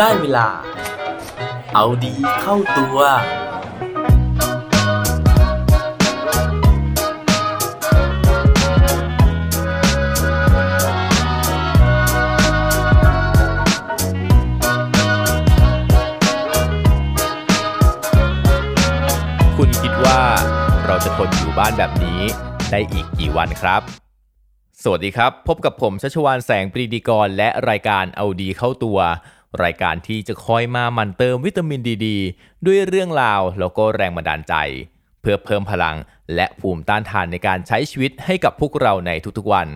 ได้เวลา เอาดีเข้าตัว คุณคิดว่าเราจะทนอยู่บ้านแบบนี้ได้อีกกี่วันครับสวัสดีครับ พบกับผมชัชวานแสงปรีดีกร และรายการเอาดีเข้าตัว รายการที่จะคอยมาหมันเติมวิตามินดีดด้วยเรื่องราวแล้วก็แรงบันดาลใจ เพื่อเพิ่มพลังและภูมิต้านทานในการใช้ชีวิตให้กับพวกเราในทุกๆวัน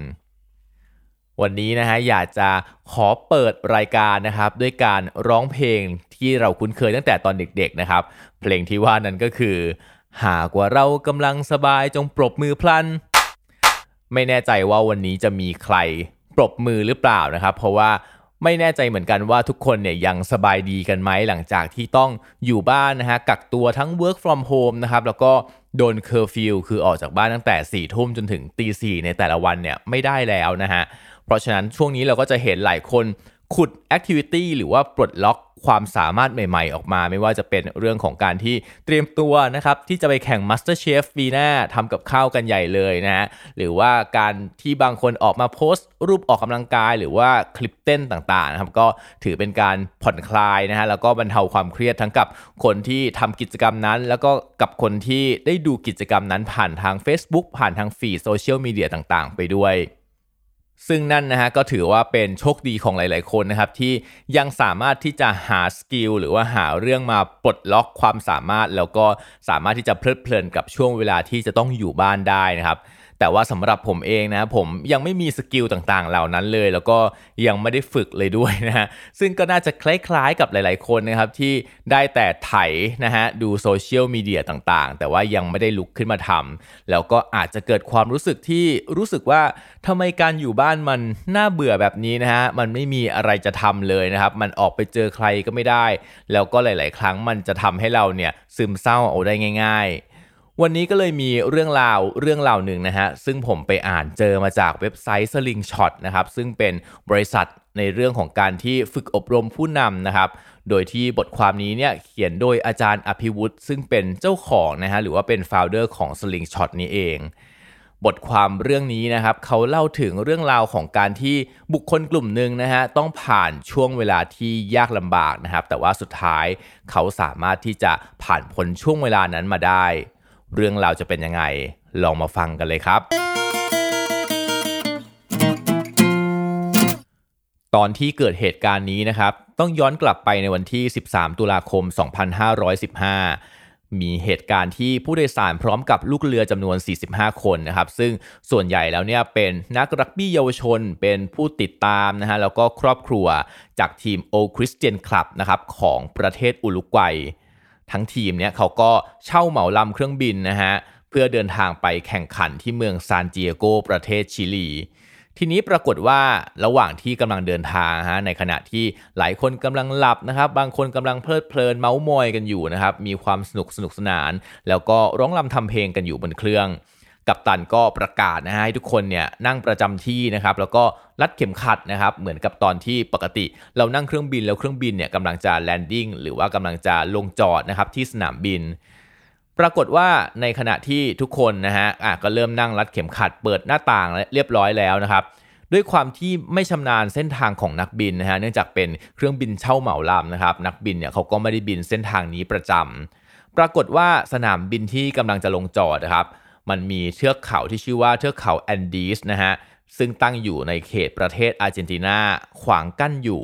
วันนี้นะฮะอยากจะขอเปิดรายการนะครับด้วยการร้องเพลงที่เราคุ้นเคยตั้งแต่ตอนเด็กๆนะครับ เพลงที่ว่านั้นก็คือ หากว่าเรากำลังสบายจงปรบมือพลัน ไม่แน่ใจว่าวันนี้จะมีใครปรบมือหรือเปล่านะครับ เพราะว่า ไม่แน่ใจเหมือนกันว่าทุกคนเนี่ยยังสบายดีกันไหมหลังจากที่ต้องอยู่บ้านนะฮะกักตัวทั้ง work from home นะครับแล้วก็โดนเคอร์ฟิวคือออกจากบ้านตั้งแต่สี่ทุ่มจนถึงตีสี่ในแต่ละวันเนี่ยไม่ได้แล้วนะฮะเพราะฉะนั้นช่วงนี้เราก็จะเห็นหลายคนขุด activity หรือว่าปลดล็อก ความสามารถใหม่ๆ ออกมา ไม่ว่าจะเป็นเรื่องของการที่เตรียมตัวนะครับที่จะไปแข่ง Master Chef ปีหน้าทำกับข้าวกันใหญ่เลยนะฮะหรือว่าการที่บางคนออกมาโพสต์ รูปออกกำลังกาย หรือว่าคลิปเต้นต่างๆนะครับก็ถือเป็นการผ่อนคลายนะฮะแล้วก็บรรเทาความเครียดทั้งกับคนที่ทำกิจกรรมนั้น แล้วก็กับคนที่ได้ดูกิจกรรมนั้นผ่านทาง Facebook ผ่านทาง feed โซเชียลมีเดียต่างๆ ไปด้วย ซึ่งนั่นนะฮะก็ถือว่าเป็นโชคดีของหลาย ๆ คนนะครับ ที่ยังสามารถที่จะหา skill หรือว่าหาเรื่องมาปลดล็อกความสามารถ แล้วก็สามารถที่จะเพลิดเพลินกับช่วงเวลาที่จะต้องอยู่บ้านได้นะครับ แต่ว่าสำหรับผมเองนะผมยังไม่มี skill ต่างๆ เหล่านั้นเลย แล้วก็ยังไม่ได้ฝึกเลยด้วยนะฮะซึ่งก็น่าจะคล้ายๆกับหลายๆคนนะครับที่ได้แต่ไถนะฮะดูโซเชียลมีเดียต่างๆ แต่ว่ายังไม่ได้ลุกขึ้นมาทำแล้วก็อาจจะเกิดความรู้สึกที่รู้สึกว่าทำไมการอยู่บ้านมันน่าเบื่อแบบนี้นะฮะมันไม่มีอะไรจะทำเลยนะครับ มันออกไปเจอใครก็ไม่ได้ แล้วก็หลาย ๆ ครั้งมันจะทำให้เราเนี่ยซึมเศร้าเอาได้ง่าย ๆ วันนี้ก็เลยมีเรื่องราวเรื่องราวหนึ่งนะฮะซึ่งผมไปอ่านเจอมาจากเว็บไซต์ Slingshot นะครับซึ่งเป็นบริษัทในเรื่องของการที่ฝึกอบรมผู้นำนะครับ โดยที่บทความนี้เนี่ยเขียนโดยอาจารย์อภิวุฒิซึ่งเป็นเจ้าของนะฮะหรือว่าเป็น founder ของ Slingshot นี้เอง บทความเรื่องนี้นะครับเขาเล่าถึงเรื่องราวของการที่บุคคลกลุ่มหนึ่งนะฮะต้องผ่านช่วงเวลาที่ยากลำบากนะครับ แต่ว่าสุดท้ายเขาสามารถที่จะผ่านพ้นช่วงเวลานั้นมาได้ เรื่องราวจะเป็นยังไง ลองมาฟังกันเลยครับ ตอนที่เกิดเหตุการณ์นี้นะครับ ต้องย้อนกลับไปในวันที่ 13 ตุลาคม 2515 มีเหตุการณ์ที่ผู้โดยสารพร้อมกับลูกเรือจำนวน 45 คนนะครับ ซึ่งส่วนใหญ่แล้วเนี่ยเป็นนักรักบี้เยาวชน เป็นผู้ติดตามนะฮะ แล้วก็ครอบครัวจากทีมโอคริสเตียนคลับนะครับของประเทศอุลุกวัย ทั้งทีมเนี่ยเขาก็เช่าเหมาลำเครื่องบินนะฮะเพื่อเดินทางไปแข่งขันที่เมืองซานติเอโกประเทศชิลี ทีนี้ปรากฏว่าระหว่างที่กำลังเดินทางฮะในขณะที่หลายคนกำลังหลับนะครับ บางคนกำลังเพลิดเพลินเมาส์มอยกันอยู่นะครับมีความสนุกสนุกสนาน แล้วก็ร้องรำทำเพลงกันอยู่บนเครื่อง กัปตันก็ประกาศนะฮะให้ทุกคนเนี่ยนั่งประจำที่นะครับแล้วก็รัดเข็มขัดนะครับเหมือนกับตอนที่ปกติ เรานั่งเครื่องบินแล้วเครื่องบินเนี่ยกำลังจะแลนดิ้งหรือว่ากำลังจะลงจอดนะครับที่สนามบิน ปรากฏว่าในขณะที่ทุกคนนะฮะอะก็เริ่มนั่งรัดเข็มขัดเปิดหน้าต่างเรียบร้อยแล้วนะครับด้วยความที่ไม่ชำนาญเส้นทางของนักบินนะฮะเนื่องจากเป็นเครื่องบินเช่าเหมาลำนะครับนักบินเนี่ยเขาก็ไม่ได้บินเส้นทางนี้ประจำปรากฏว่าสนามบินที่กำลังจะลงจอดนะครับ มันมีเทือกเขาที่ชื่อว่าเทือกเขาแอนดีสนะฮะซึ่งตั้งอยู่ในเขตประเทศอาร์เจนตินาขวางกั้นอยู่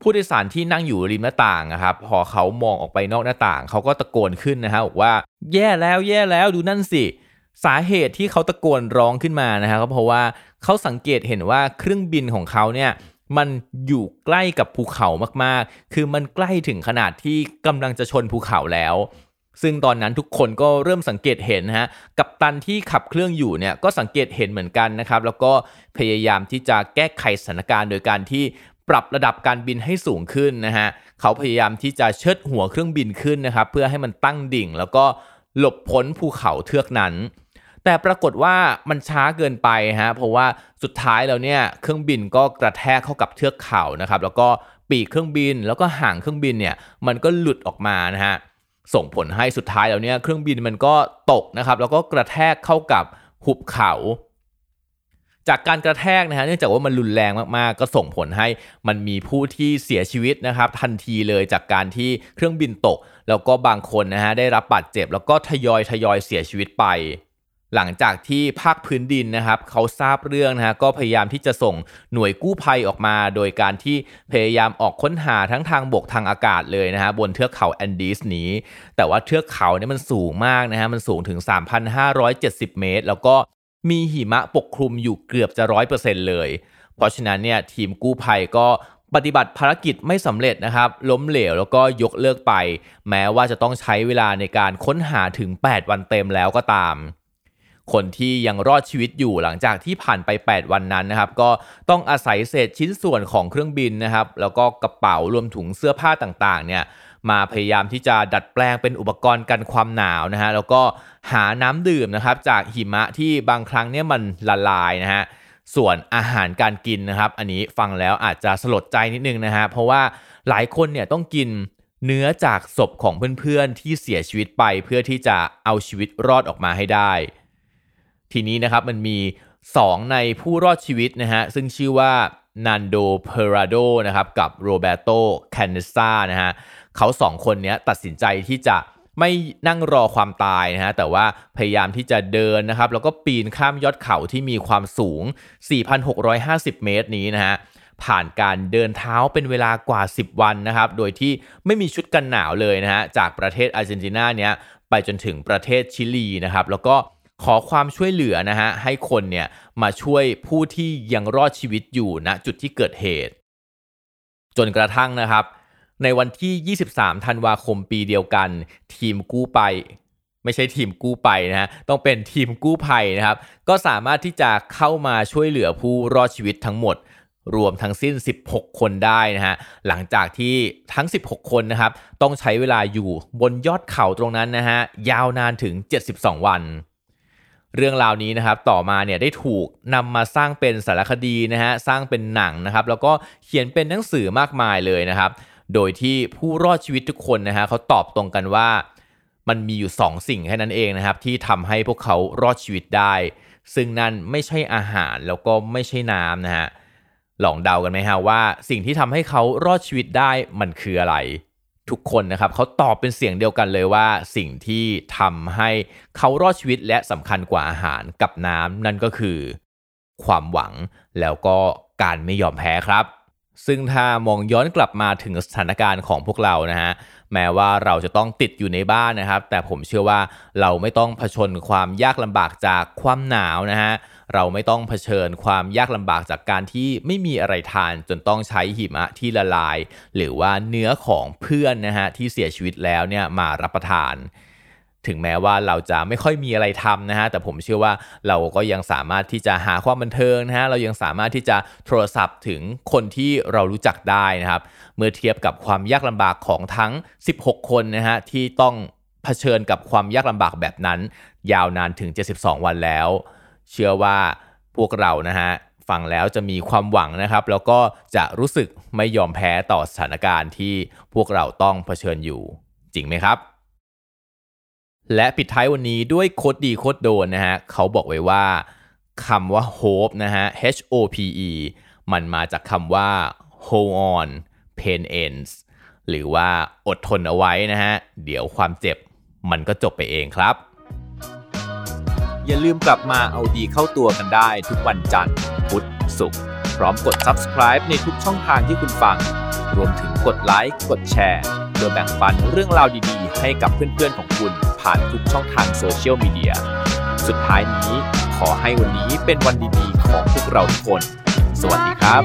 ผู้โดยสารที่นั่งอยู่ริมหน้าต่างนะครับพอเขามองออกไปนอกหน้าต่าง เขาก็ตะโกนขึ้นนะฮะบอกว่าแย่แล้วแย่แล้วดูนั่นสิสาเหตุที่เขาตะโกนร้องขึ้นมานะฮะก็เพราะว่าเขาสังเกตเห็นว่าเครื่องบินของเขาเนี่ยมันอยู่ใกล้กับภูเขามากๆ คือมันใกล้ถึงขนาดที่กำลังจะชนภูเขาแล้ว ซึ่งตอนนั้นทุกคนก็เริ่มสังเกตเห็นนะฮะกับตันที่ขับเครื่องอยู่เนี่ยก็สังเกตเห็นเหมือนกันนะครับ แล้วก็พยายามที่จะแก้ไขสถานการณ์โดยการที่ปรับระดับการบินให้สูงขึ้นนะฮะเขาพยายามที่จะเชิดหัวเครื่องบินขึ้นนะครับ เพื่อให้มันตั้งดิ่ง แล้วก็หลบพ้นภูเขาเทือกนั้น แต่ปรากฏว่ามันช้าเกินไปฮะเพราะว่าสุดท้ายแล้วเนี่ยเครื่องบินก็กระแทกเข้ากับเทือกเขานะครับ แล้วก็ปีกเครื่องบินแล้วก็หางเครื่องบินเนี่ยมันก็หลุดออกมานะฮะ ส่งผลให้สุดท้ายแล้วเนี่ยเครื่องบินมันก็ตกนะครับแล้วก็กระแทกเข้ากับหุบเขา จากการกระแทกนะฮะเนื่องจากว่ามันรุนแรงมากๆ ก็ส่งผลให้มันมีผู้ที่เสียชีวิตนะครับทันทีเลยจากการที่เครื่องบินตก แล้วก็บางคนนะฮะได้รับบาดเจ็บ แล้วก็ทยอยทยอยเสียชีวิตไป หลังจากที่ภาคพื้นดินนะครับเขาทราบเรื่องนะฮะก็พยายามที่จะส่งหน่วยกู้ภัยออกมา โดยการที่พยายามออกค้นหาทั้งทางบกทางอากาศเลยนะฮะบนเทือกเขาแอนดีสนี้ แต่ว่าเทือกเขาเนี่ยมันสูงมากนะฮะมันสูงถึง 3,570 เมตร แล้วก็มีหิมะปกคลุมอยู่เกือบจะร้อยเปอร์เซ็นต์เลย เพราะฉะนั้นเนี่ยทีมกู้ภัยก็ปฏิบัติภารกิจไม่สำเร็จนะครับ ล้มเหลวแล้วก็ยกเลิกไป แม้ว่าจะต้องใช้เวลาในการค้นหาถึง 8 วันเต็มแล้วก็ตาม คนที่ยังรอดชีวิตอยู่หลังจากที่ผ่านไป 8 วันนั้นนะครับ ก็ต้องอาศัยเศษชิ้นส่วนของเครื่องบินนะครับ แล้วก็กระเป๋ารวมถุงเสื้อผ้าต่างๆ เนี่ยมาพยายามที่จะดัดแปลงเป็นอุปกรณ์กันความหนาวนะฮะแล้วก็หาน้ำดื่มนะครับ จากหิมะที่บางครั้งเนี่ยมันละลายนะฮะส่วนอาหารการกินนะครับ อันนี้ฟังแล้วอาจจะสลดใจนิดนึงนะฮะเพราะว่าหลายคนเนี่ยต้องกินเนื้อจากศพของเพื่อนๆที่เสียชีวิตไปเพื่อที่จะเอาชีวิตรอดออกมาให้ได้ ทีนี้นะครับมันมี 2 ในผู้รอดชีวิตนะฮะซึ่งชื่อว่านันโดเพราโดนะครับกับโรเบโตแคนเนซานะฮะเขาสองคนนี้ตัดสินใจที่จะไม่นั่งรอความตายนะฮะแต่ว่าพยายามที่จะเดินนะครับ แล้วก็ปีนข้ามยอดเขาที่มีความสูง 4,650 เมตรนี้นะฮะผ่านการเดินเท้าเป็นเวลากว่า 10 วันนะครับ โดยที่ไม่มีชุดกันหนาวเลยนะฮะจากประเทศอาร์เจนตินาเนี้ยไปจนถึงประเทศชิลีนะครับ แล้วก็ ขอความช่วยเหลือนะฮะให้คนเนี่ยมาช่วยผู้ที่ยังรอดชีวิตอยู่ณนะจุดที่เกิดเหตุ จนกระทั่งนะครับ ในวันที่ 23 ธันวาคมปีเดียวกัน ทีมกู้ไปไม่ใช่ทีมกู้ไปนะฮะ ต้องเป็นทีมกู้ภัยนะครับ ก็สามารถที่จะเข้ามาช่วยเหลือผู้รอดชีวิตทั้งหมด รวมทั้งสิ้น 16 คนได้นะฮะ หลังจากที่ทั้ง 16 คนนะครับ ต้องใช้เวลาอยู่บนยอดเขาตรงนั้นนะฮะ ยาวนานถึง 72 วัน เรื่องราวนี้นะครับต่อมาเนี่ยได้ถูกนำมาสร้างเป็นสารคดีนะฮะสร้างเป็นหนังนะครับแล้วก็เขียนเป็นหนังสือมากมายเลยนะครับ โดยที่ผู้รอดชีวิตทุกคนนะฮะเขาตอบตรงกันว่ามันมีอยู่ 2 สิ่งแค่นั้นเองนะครับที่ทำให้พวกเขารอดชีวิตได้ ซึ่งนั่นไม่ใช่อาหารแล้วก็ไม่ใช่น้ำนะฮะลองเดากันไหมฮะว่า สิ่งที่ทำให้เขารอดชีวิตได้มันคืออะไร ทุกคนนะครับเขาตอบเป็นเสียงเดียวกันเลยว่าสิ่งที่ทำให้เขารอดชีวิตและสำคัญกว่าอาหารกับน้ำนั่นก็คือ ความหวังแล้วก็การไม่ยอมแพ้ครับ ซึ่งถ้ามองย้อนกลับมาถึงสถานการณ์ของพวกเรานะฮะ แม้ว่าเราจะต้องติดอยู่ในบ้านนะครับ แต่ผมเชื่อว่าเราไม่ต้องเผชิญความยากลำบากจากความหนาวนะฮะเราไม่ต้องเผชิญความยากลำบากจากการที่ไม่มีอะไรทานจนต้องใช้หิมะที่ละลาย หรือว่าเนื้อของเพื่อนนะฮะที่เสียชีวิตแล้วเนี่ยมารับประทาน ถึงแม้ว่าเราจะไม่ค่อยมีอะไรทำนะฮะแต่ผมเชื่อว่าเราก็ยังสามารถที่จะหาความบันเทิงนะฮะเรายังสามารถที่จะโทรศัพท์ถึงคนที่เรารู้จักได้นะครับเมื่อเทียบกับความยากลำบากของทั้ง 16 คนนะฮะที่ต้องเผชิญกับความยากลำบากแบบนั้น ยาวนานถึง 72 วันแล้ว เชื่อว่าพวกเรานะฮะฟังแล้วจะมีความหวังนะครับ แล้วก็จะรู้สึกไม่ยอมแพ้ต่อสถานการณ์ที่พวกเราต้องเผชิญอยู่ จริงไหมครับ และปิดท้ายวันนี้ด้วยโคดดีโคดโดนนะฮะเขาบอกไว้ว่าคำว่า hope นะฮะ H O P E มันมาจากคำว่า hold on pain ends หรือว่าอดทนเอาไว้นะฮะ เดี๋ยวความเจ็บมันก็จบไปเองครับ อย่าลืมกลับมาเอาดีเข้าตัวกันได้ทุกวันจันทร์พุธศุกร์พร้อมกด subscribe ในทุกช่องทางที่คุณฟัง รวมถึงกดไลค์กดแชร์เพื่อแบ่งปันเรื่องราวดีๆ ให้กับเพื่อนๆของคุณ ผ่านทุกช่องทางโซเชียลมีเดีย สุดท้ายนี้ขอให้วันนี้เป็นวันดีๆของพวกเราทุกคน สวัสดีครับ